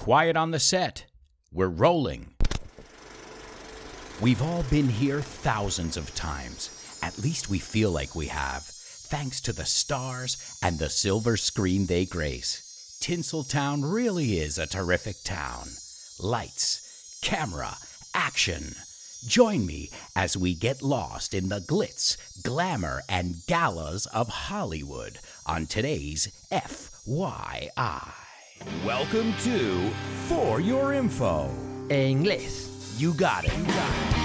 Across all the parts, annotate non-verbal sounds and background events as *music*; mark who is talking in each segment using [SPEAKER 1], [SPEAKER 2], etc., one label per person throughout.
[SPEAKER 1] Quiet on the set. We're rolling. We've all been here thousands of times. At least we feel like we have, thanks to the stars and the silver screen they grace. Tinseltown really is a terrific town. Lights, camera, action. Join me as we get lost in the glitz, glamour, and galas of Hollywood on today's FYI. Welcome to For Your Info.
[SPEAKER 2] En inglés.
[SPEAKER 1] You got it. You got it.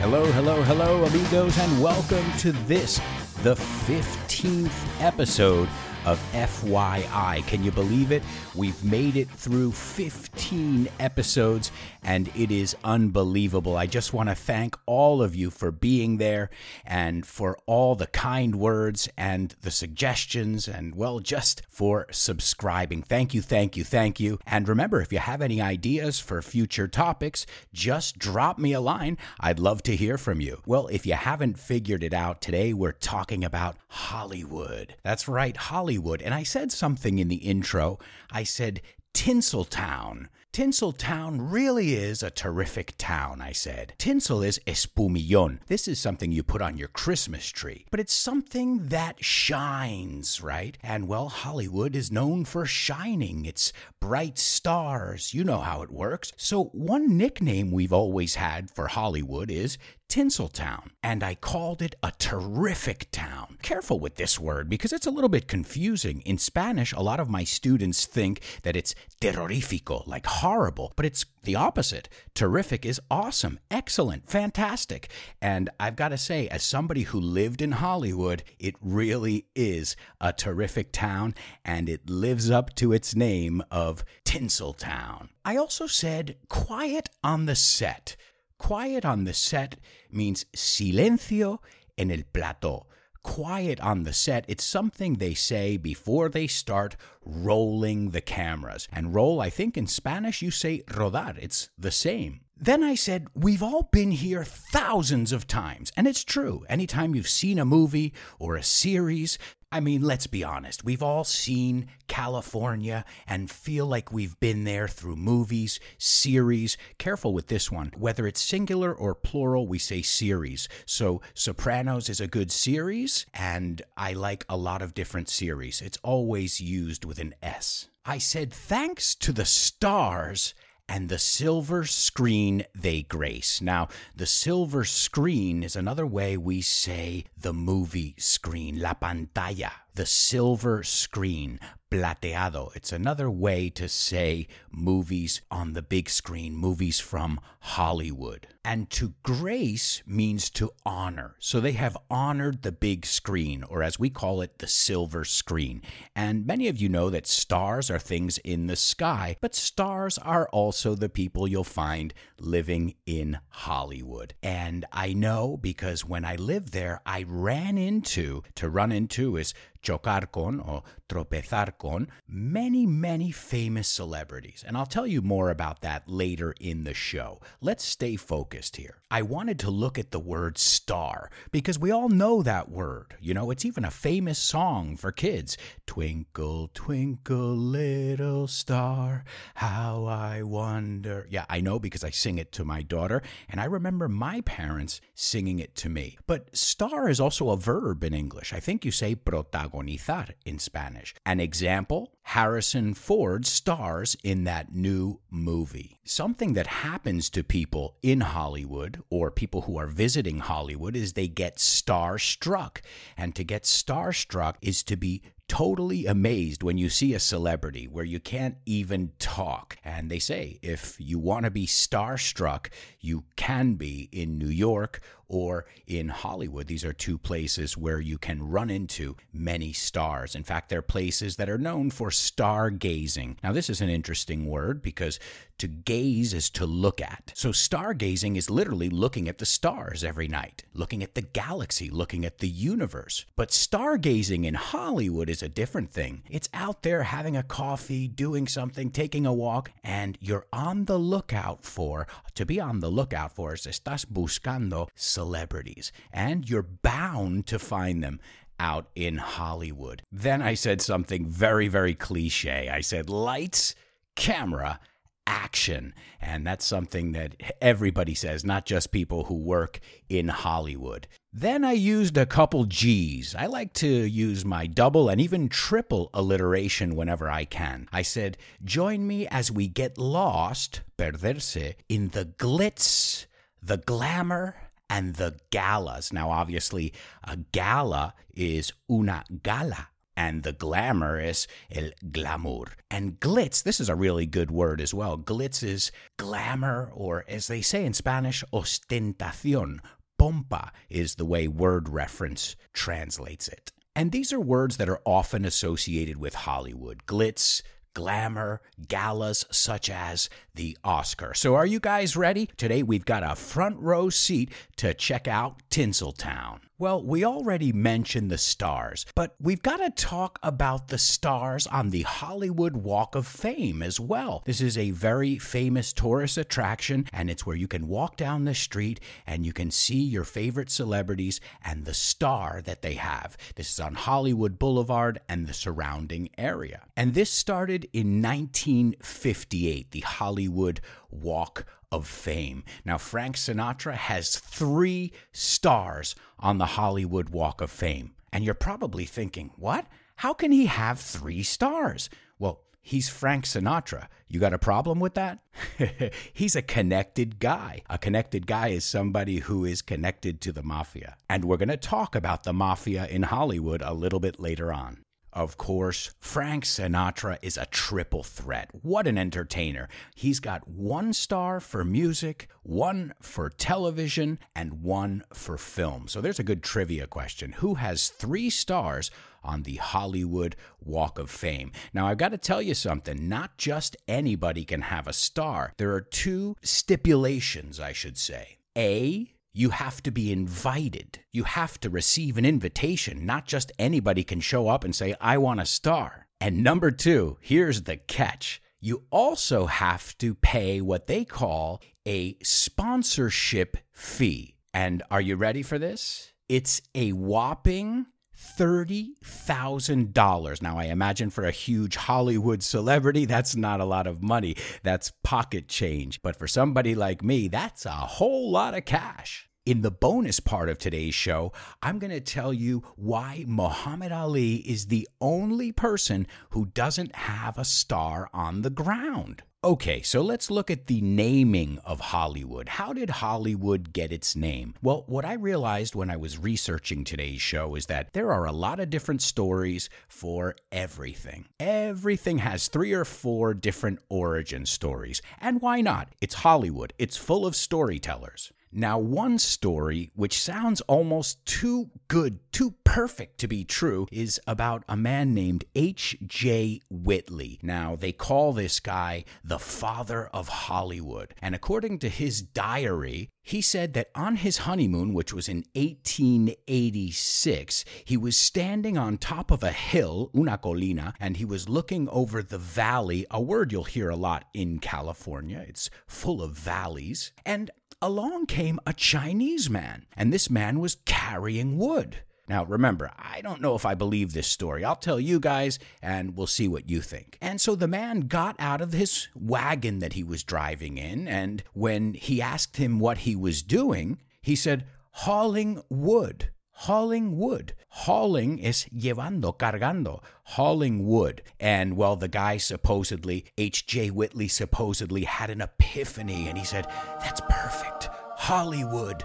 [SPEAKER 1] Hello, hello, hello, amigos, and welcome to this, the 15th episode of FYI. Can you believe it? We've made it through 15 episodes, and it is unbelievable. I just want to thank all of you for being there and for all the kind words and the suggestions, and well, just for subscribing. Thank you, thank you, thank you. And remember, if you have any ideas for future topics, just drop me a line. I'd love to hear from you. Well, if you haven't figured it out, today we're talking about Hollywood. That's right, Hollywood. And I said something in the intro. I said Tinseltown. Tinseltown really is a terrific town, I said. Tinsel is espumillon. This is something you put on your Christmas tree, but it's something that shines, right? And well, Hollywood is known for shining. It's bright stars. You know how it works. So, one nickname we've always had for Hollywood is Tinseltown, and I called it a terrific town. Careful with this word because it's a little bit confusing. In Spanish, a lot of my students think that it's terrorífico, like horrible, but it's the opposite. Terrific is awesome, excellent, fantastic. And I've got to say, as somebody who lived in Hollywood, it really is a terrific town, and it lives up to its name of Tinseltown. I also said quiet on the set. Quiet on the set means silencio en el plato. Quiet on the set, it's something they say before they start rolling the cameras. And roll, I think in Spanish you say rodar, it's the same. Then I said, We've all been here thousands of times. And it's true. Anytime you've seen a movie or a series, I mean, let's be honest, we've all seen California and feel like we've been there through movies, series. Careful with this one. Whether it's singular or plural, we say series. So, Sopranos is a good series, and I like a lot of different series. It's always used with an S. I said, thanks to the stars and the silver screen they grace. Now, the silver screen is another way we say the movie screen, la pantalla, the silver screen, plateado. It's another way to say movies on the big screen, movies from Hollywood. And to grace means to honor. So they have honored the big screen, or as we call it, the silver screen. And many of you know that stars are things in the sky, but stars are also the people you'll find living in Hollywood. And I know because when I lived there, I ran into, to run into is chocar con or tropezar con many, many famous celebrities. And I'll tell you more about that later in the show. Let's stay focused here. I wanted to look at the word star because we all know that word. You know, it's even a famous song for kids. Twinkle, twinkle, little star, how I wonder. Yeah, I know because I sing it to my daughter, and I remember my parents singing it to me. But star is also a verb in English. I think you say protagonizar in Spanish. An example Harrison Ford stars in that new movie. Something that happens to people in Hollywood or people who are visiting Hollywood is they get starstruck. And to get starstruck is to be totally amazed when you see a celebrity where you can't even talk. And they say if you want to be starstruck, you can be in New York or in Hollywood. These are two places where you can run into many stars. In fact, they're places that are known for stargazing. Now, this is an interesting word because to gaze is to look at. So, stargazing is literally looking at the stars every night, looking at the galaxy, looking at the universe. But stargazing in Hollywood is a different thing. It's out there having a coffee, doing something, taking a walk, and you're on the lookout for, to be on the lookout for is estás buscando celebrities, and you're bound to find them out in Hollywood. Then I said something very, very cliche. I said, lights, camera, action. And that's something that everybody says, not just people who work in Hollywood. Then I used a couple G's. I like to use my double and even triple alliteration whenever I can. I said, Join me as we get lost, perderse, in the glitz, the glamour, and the galas. Now, obviously, a gala is una gala and the glamorous, el glamour. And glitz, this is a really good word as well. Glitz is glamour, or as they say in Spanish, ostentación. Pompa is the way WordReference translates it. And these are words that are often associated with Hollywood. Glitz, glamour, galas such as the Oscar. So, are you guys ready? Today we've got a front row seat to check out Tinseltown. Well, we already mentioned the stars, but we've got to talk about the stars on the Hollywood Walk of Fame as well. This is a very famous tourist attraction, and it's where you can walk down the street and you can see your favorite celebrities and the star that they have. This is on Hollywood Boulevard and the surrounding area. And this started in 1958, the Hollywood Walk of Fame. Now, Frank Sinatra has three stars on the Hollywood Walk of Fame. And you're probably thinking, what? How can he have three stars? Well, he's Frank Sinatra. You got a problem with that? *laughs* he's a connected guy. A connected guy is somebody who is connected to the mafia. And we're going to talk about the mafia in Hollywood a little bit later on. Of course, Frank Sinatra is a triple threat. What an entertainer. He's got one star for music, one for television, and one for film. So there's a good trivia question. Who has three stars on the Hollywood Walk of Fame? Now, I've got to tell you something. Not just anybody can have a star, there are two stipulations, I should say. A, you have to be invited. You have to receive an invitation. Not just anybody can show up and say, I want a star. And number two, here's the catch you also have to pay what they call a sponsorship fee. And are you ready for this? It's a whopping $30,000. Now, I imagine for a huge Hollywood celebrity, that's not a lot of money. That's pocket change. But for somebody like me, that's a whole lot of cash. In the bonus part of today's show, I'm going to tell you why Muhammad Ali is the only person who doesn't have a star on the ground. Okay, so let's look at the naming of Hollywood. How did Hollywood get its name? Well, what I realized when I was researching today's show is that there are a lot of different stories for everything. Everything has three or four different origin stories. And why not? It's Hollywood, it's full of storytellers. Now, one story, which sounds almost too good, too perfect to be true, is about a man named H.J. Whitley. Now, they call this guy the father of Hollywood. And according to his diary, he said that on his honeymoon, which was in 1886, he was standing on top of a hill, una colina, and he was looking over the valley, a word you'll hear a lot in California. It's full of valleys. And along came a Chinese man, and this man was carrying wood. Now, remember, I don't know if I believe this story. I'll tell you guys, and we'll see what you think. And so the man got out of his wagon that he was driving in, and when he asked him what he was doing, he said, hauling wood hauling wood. Hauling is llevando, cargando, hauling wood. And well, the guy supposedly, H.J. Whitley supposedly had an epiphany and he said, That's perfect. Hollywood.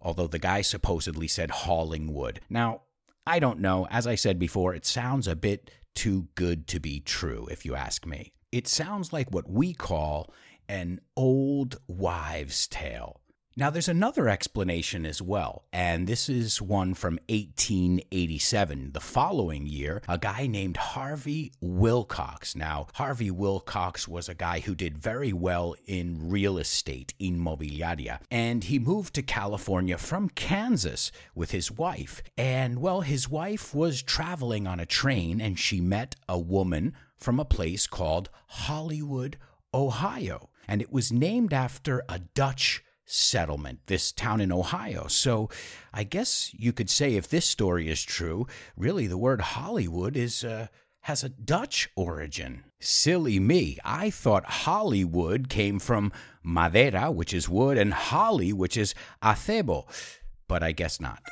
[SPEAKER 1] Although the guy supposedly said hauling wood. Now, I don't know. As I said before, it sounds a bit too good to be true, if you ask me. It sounds like what we call an old wives' tale. Now, there's another explanation as well, and this is one from 1887. The following year, a guy named Harvey Wilcox. Now, Harvey Wilcox was a guy who did very well in real estate, inmobiliaria, and he moved to California from Kansas with his wife. And, well, his wife was traveling on a train, and she met a woman from a place called Hollywood, Ohio. And it was named after a Dutch settlement, this town in Ohio. So I guess you could say if this story is true, really the word Hollywood is uh, has a Dutch origin. Silly me. I thought Hollywood came from madera, which is wood, and holly, which is acebo, but I guess not.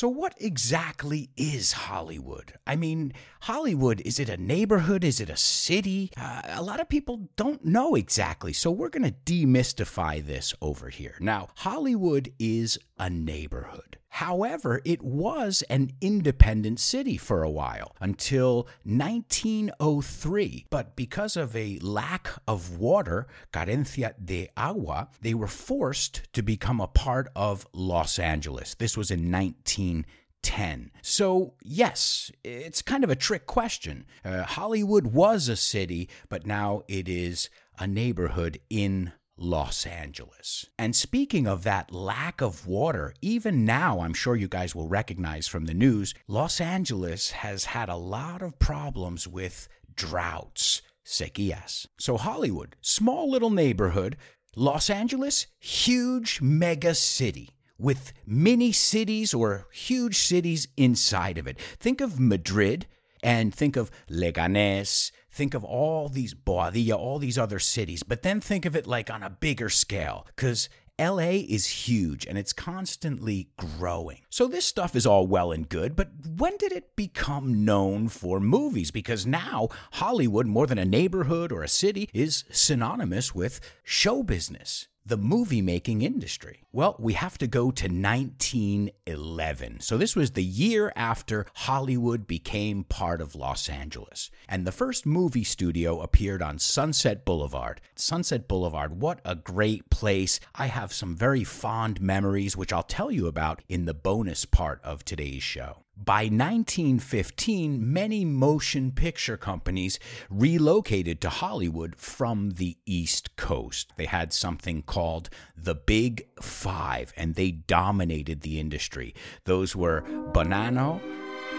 [SPEAKER 1] So, what exactly is Hollywood? I mean, Hollywood, is it a neighborhood? Is it a city? Uh, a lot of people don't know exactly. So, we're going to demystify this over here. Now, Hollywood is a neighborhood. However, it was an independent city for a while until 1903. But because of a lack of water, carencia de agua, they were forced to become a part of Los Angeles. This was in 1910. So, yes, it's kind of a trick question. Uh, Hollywood was a city, but now it is a neighborhood in Los Angeles. And speaking of that lack of water, even now, I'm sure you guys will recognize from the news, Los Angeles has had a lot of problems with droughts, sequías. So, Hollywood, small little neighborhood, Los Angeles, huge mega city with mini cities or huge cities inside of it. Think of Madrid and think of Leganés think of all these Boadilla, all these other cities, but then think of it like on a bigger scale because LA is huge and it's constantly growing. So this stuff is all well and good, but when did it become known for movies? Because now Hollywood, more than a neighborhood or a city, is synonymous with show business the movie making industry? Well, we have to go to 1911. So, this was the year after Hollywood became part of Los Angeles. And the first movie studio appeared on Sunset Boulevard. Sunset Boulevard, what a great place. I have some very fond memories, which I'll tell you about in the bonus part of today's show. By 1915, many motion picture companies relocated to Hollywood from the East Coast. They had something called the Big Five, and they dominated the industry. Those were Bonanno,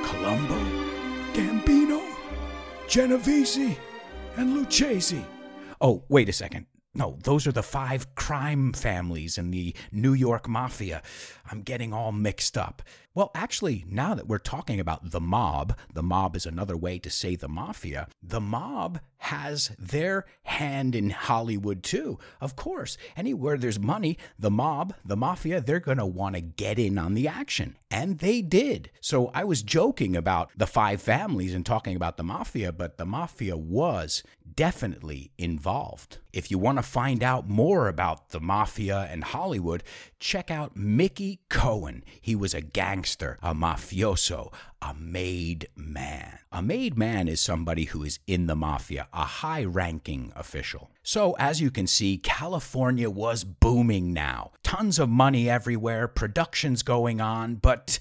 [SPEAKER 1] Colombo, Gambino, Genovese, and Lucchese. Oh, wait a second. No, those are the five crime families in the New York Mafia. I'm getting all mixed up. Well, actually, now that we're talking about the mob, the mob is another way to say the mafia. The mob has their hand in Hollywood too. Of course, anywhere there's money, the mob, the mafia, they're going to want to get in on the action. And they did. So I was joking about the five families and talking about the mafia, but the mafia was definitely involved. If you want to find out more about the mafia and Hollywood, check out Mickey Cohen. He was a gangster, a mafioso, a made man. A made man is somebody who is in the mafia, a high ranking official. So, as you can see, California was booming now. Tons of money everywhere, productions going on, but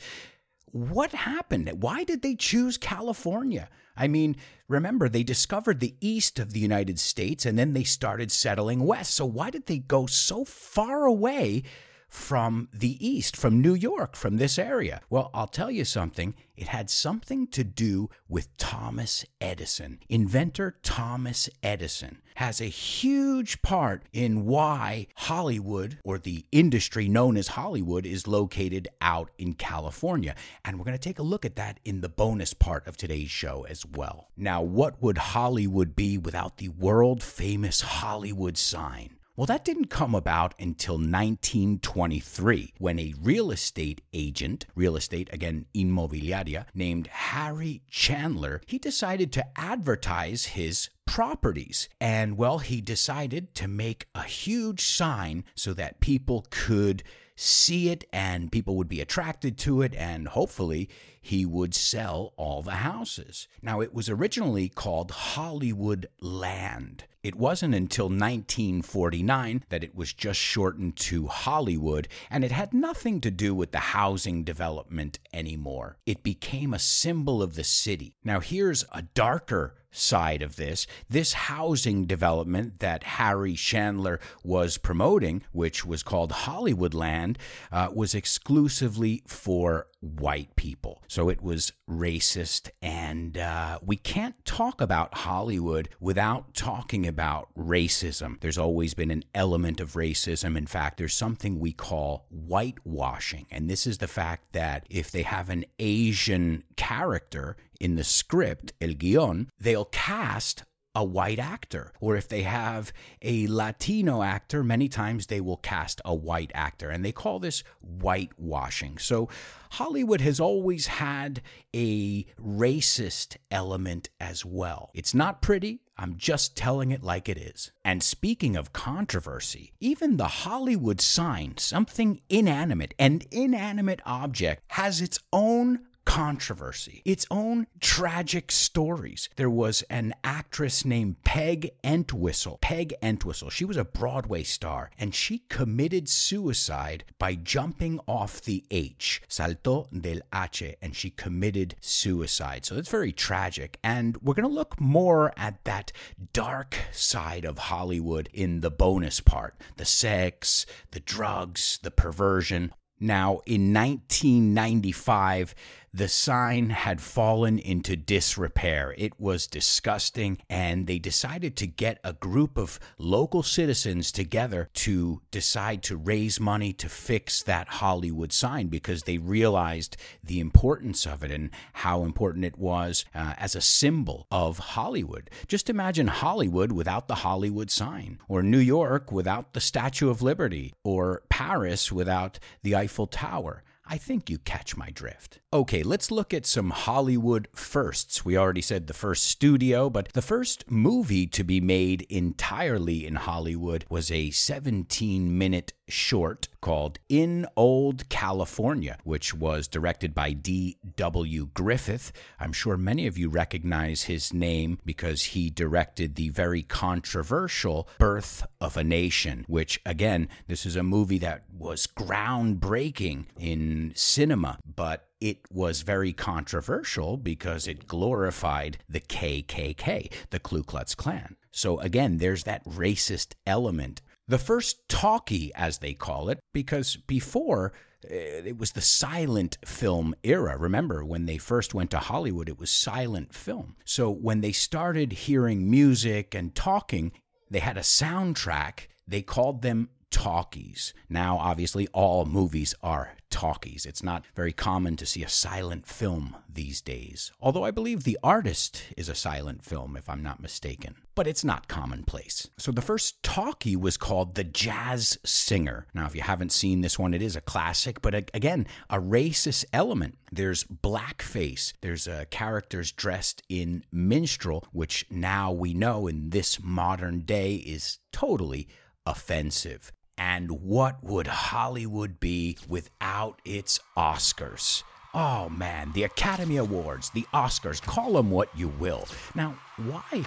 [SPEAKER 1] what happened? Why did they choose California? I mean, remember, they discovered the east of the United States and then they started settling west. So, why did they go so far away from the East, from New York, from this area? Well, I'll tell you something. It had something to do with Thomas Edison. Inventor Thomas Edison has a huge part in why Hollywood, or the industry known as Hollywood, is located out in California. And we're going to take a look at that in the bonus part of today's show as well. Now, what would Hollywood be without the world famous Hollywood sign? Well, that didn't come about until 1923 when a real estate agent, real estate again inmobiliaria, named Harry Chandler, he decided to advertise his properties. And well, he decided to make a huge sign so that people could see it and people would be attracted to it, and hopefully he would sell all the houses. Now, it was originally called Hollywood Land. It wasn't until 1949 that it was just shortened to Hollywood, and it had nothing to do with the housing development anymore. It became a symbol of the city. Now, here's a darker side of this. This housing development that Harry Chandler was promoting, which was called Hollywoodland, uh, was exclusively for white people. So it was racist. And uh, we can't talk about Hollywood without talking about racism. There's always been an element of racism. In fact, there's something we call whitewashing. And this is the fact that if they have an Asian character in the script, el guion, they'll cast a white actor. Or if they have a Latino actor, many times they will cast a white actor. And they call this whitewashing. So Hollywood has always had a racist element as well. It's not pretty. I'm just telling it like it is. And speaking of controversy, even the Hollywood sign, something inanimate, an inanimate object, has its own controversy, its own tragic stories. There was an actress named Peg Entwistle. Peg Entwistle. She was a Broadway star and she committed suicide by jumping off the H. Saltó del H and she committed suicide. So it's very tragic. And we're going to look more at that dark side of Hollywood in the bonus part the sex, the drugs, the perversion. Now, in 1995, the sign had fallen into disrepair. It was disgusting, and they decided to get a group of local citizens together to decide to raise money to fix that Hollywood sign because they realized the importance of it and how important it was uh, as a symbol of Hollywood. Just imagine Hollywood without the Hollywood sign, or New York without the Statue of Liberty, or Paris without the Eiffel Tower. I think you catch my drift. Okay, let's look at some Hollywood firsts. We already said the first studio, but the first movie to be made entirely in Hollywood was a 17 minute short called In Old California, which was directed by D.W. Griffith. I'm sure many of you recognize his name because he directed the very controversial Birth of a Nation, which, again, this is a movie that was groundbreaking in cinema, but it was very controversial because it glorified the KKK, the Ku Klux Klan. So again, there's that racist element. The first talkie, as they call it, because before eh, it was the silent film era. Remember, when they first went to Hollywood, it was silent film. So when they started hearing music and talking, they had a soundtrack. They called them talkies. Now, obviously, all movies are talkies. It's not very common to see a silent film these days, although I believe The Artist is a silent film, if I'm not mistaken. But it's not commonplace. So the first talkie was called The Jazz Singer. Now, if you haven't seen this one, it is a classic, but again, a racist element. There's blackface, there's uh, characters dressed in minstrel, which now we know in this modern day is totally offensive. And what would Hollywood be without its Oscars? Oh man, the Academy Awards, the Oscars, call them what you will. Now, why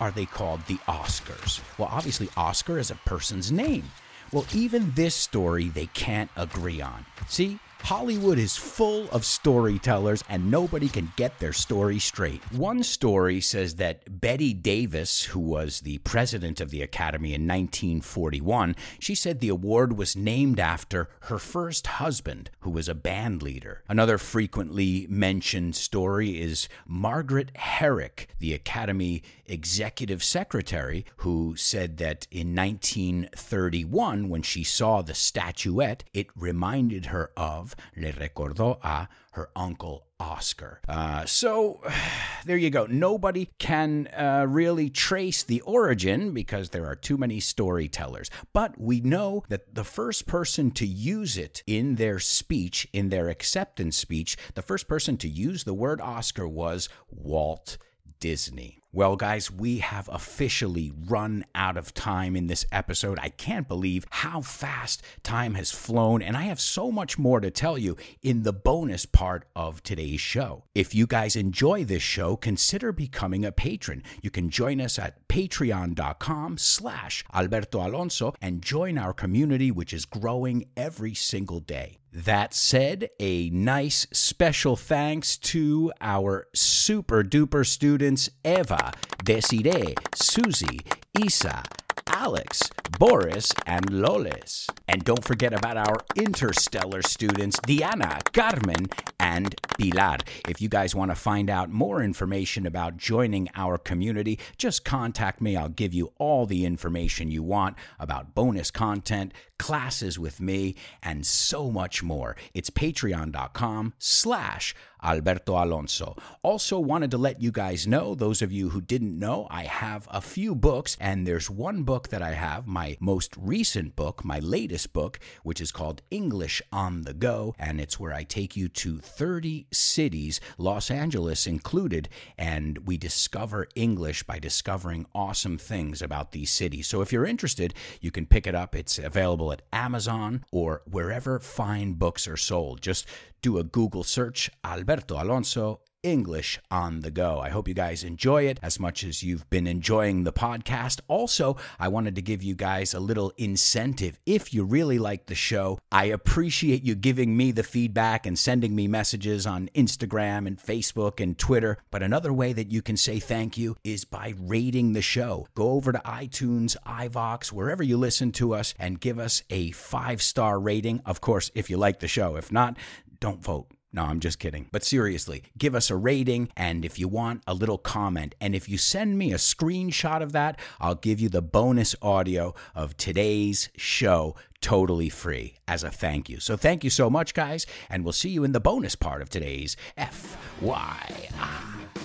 [SPEAKER 1] are they called the Oscars? Well, obviously, Oscar is a person's name. Well, even this story they can't agree on. See, Hollywood is full of storytellers and nobody can get their story straight. One story says that Bette Davis, who was the president of the Academy in 1941, she said the award was named after her first husband, who was a band leader. Another frequently mentioned story is Margaret Herrick, the Academy executive secretary, who said that in 1931, when she saw the statuette, it reminded her of le recordó a her uncle Oscar. Uh, so *sighs* there you go. Nobody can uh, really trace the origin because there are too many storytellers. But we know that the first person to use it in their speech, in their acceptance speech, the first person to use the word Oscar was Walt Disney. Well, guys, we have officially run out of time in this episode. I can't believe how fast time has flown, and I have so much more to tell you in the bonus part of today's show. If you guys enjoy this show, consider becoming a patron. You can join us at patreon.com slash Alberto Alonso and join our community, which is growing every single day. That said, a nice special thanks to our super duper students Eva, Desiree, Susie, Isa, Alex, Boris, and Loles. And don't forget about our interstellar students, Diana, Carmen, and Pilar. If you guys want to find out more information about joining our community, just contact me. I'll give you all the information you want about bonus content, classes with me, and so much more. It's patreon.com slash Alberto Alonso. Also, wanted to let you guys know, those of you who didn't know, I have a few books, and there's one book that I have, my most recent book, my latest book, which is called English on the Go, and it's where I take you to 30 cities, Los Angeles included, and we discover English by discovering awesome things about these cities. So if you're interested, you can pick it up. It's available at Amazon or wherever fine books are sold. Just do a Google search, Alberto Alonso English on the go. I hope you guys enjoy it as much as you've been enjoying the podcast. Also, I wanted to give you guys a little incentive. If you really like the show, I appreciate you giving me the feedback and sending me messages on Instagram and Facebook and Twitter. But another way that you can say thank you is by rating the show. Go over to iTunes, iVoox, wherever you listen to us, and give us a five star rating. Of course, if you like the show. If not, don't vote. No, I'm just kidding. But seriously, give us a rating and if you want, a little comment. And if you send me a screenshot of that, I'll give you the bonus audio of today's show totally free as a thank you. So thank you so much, guys, and we'll see you in the bonus part of today's FYI.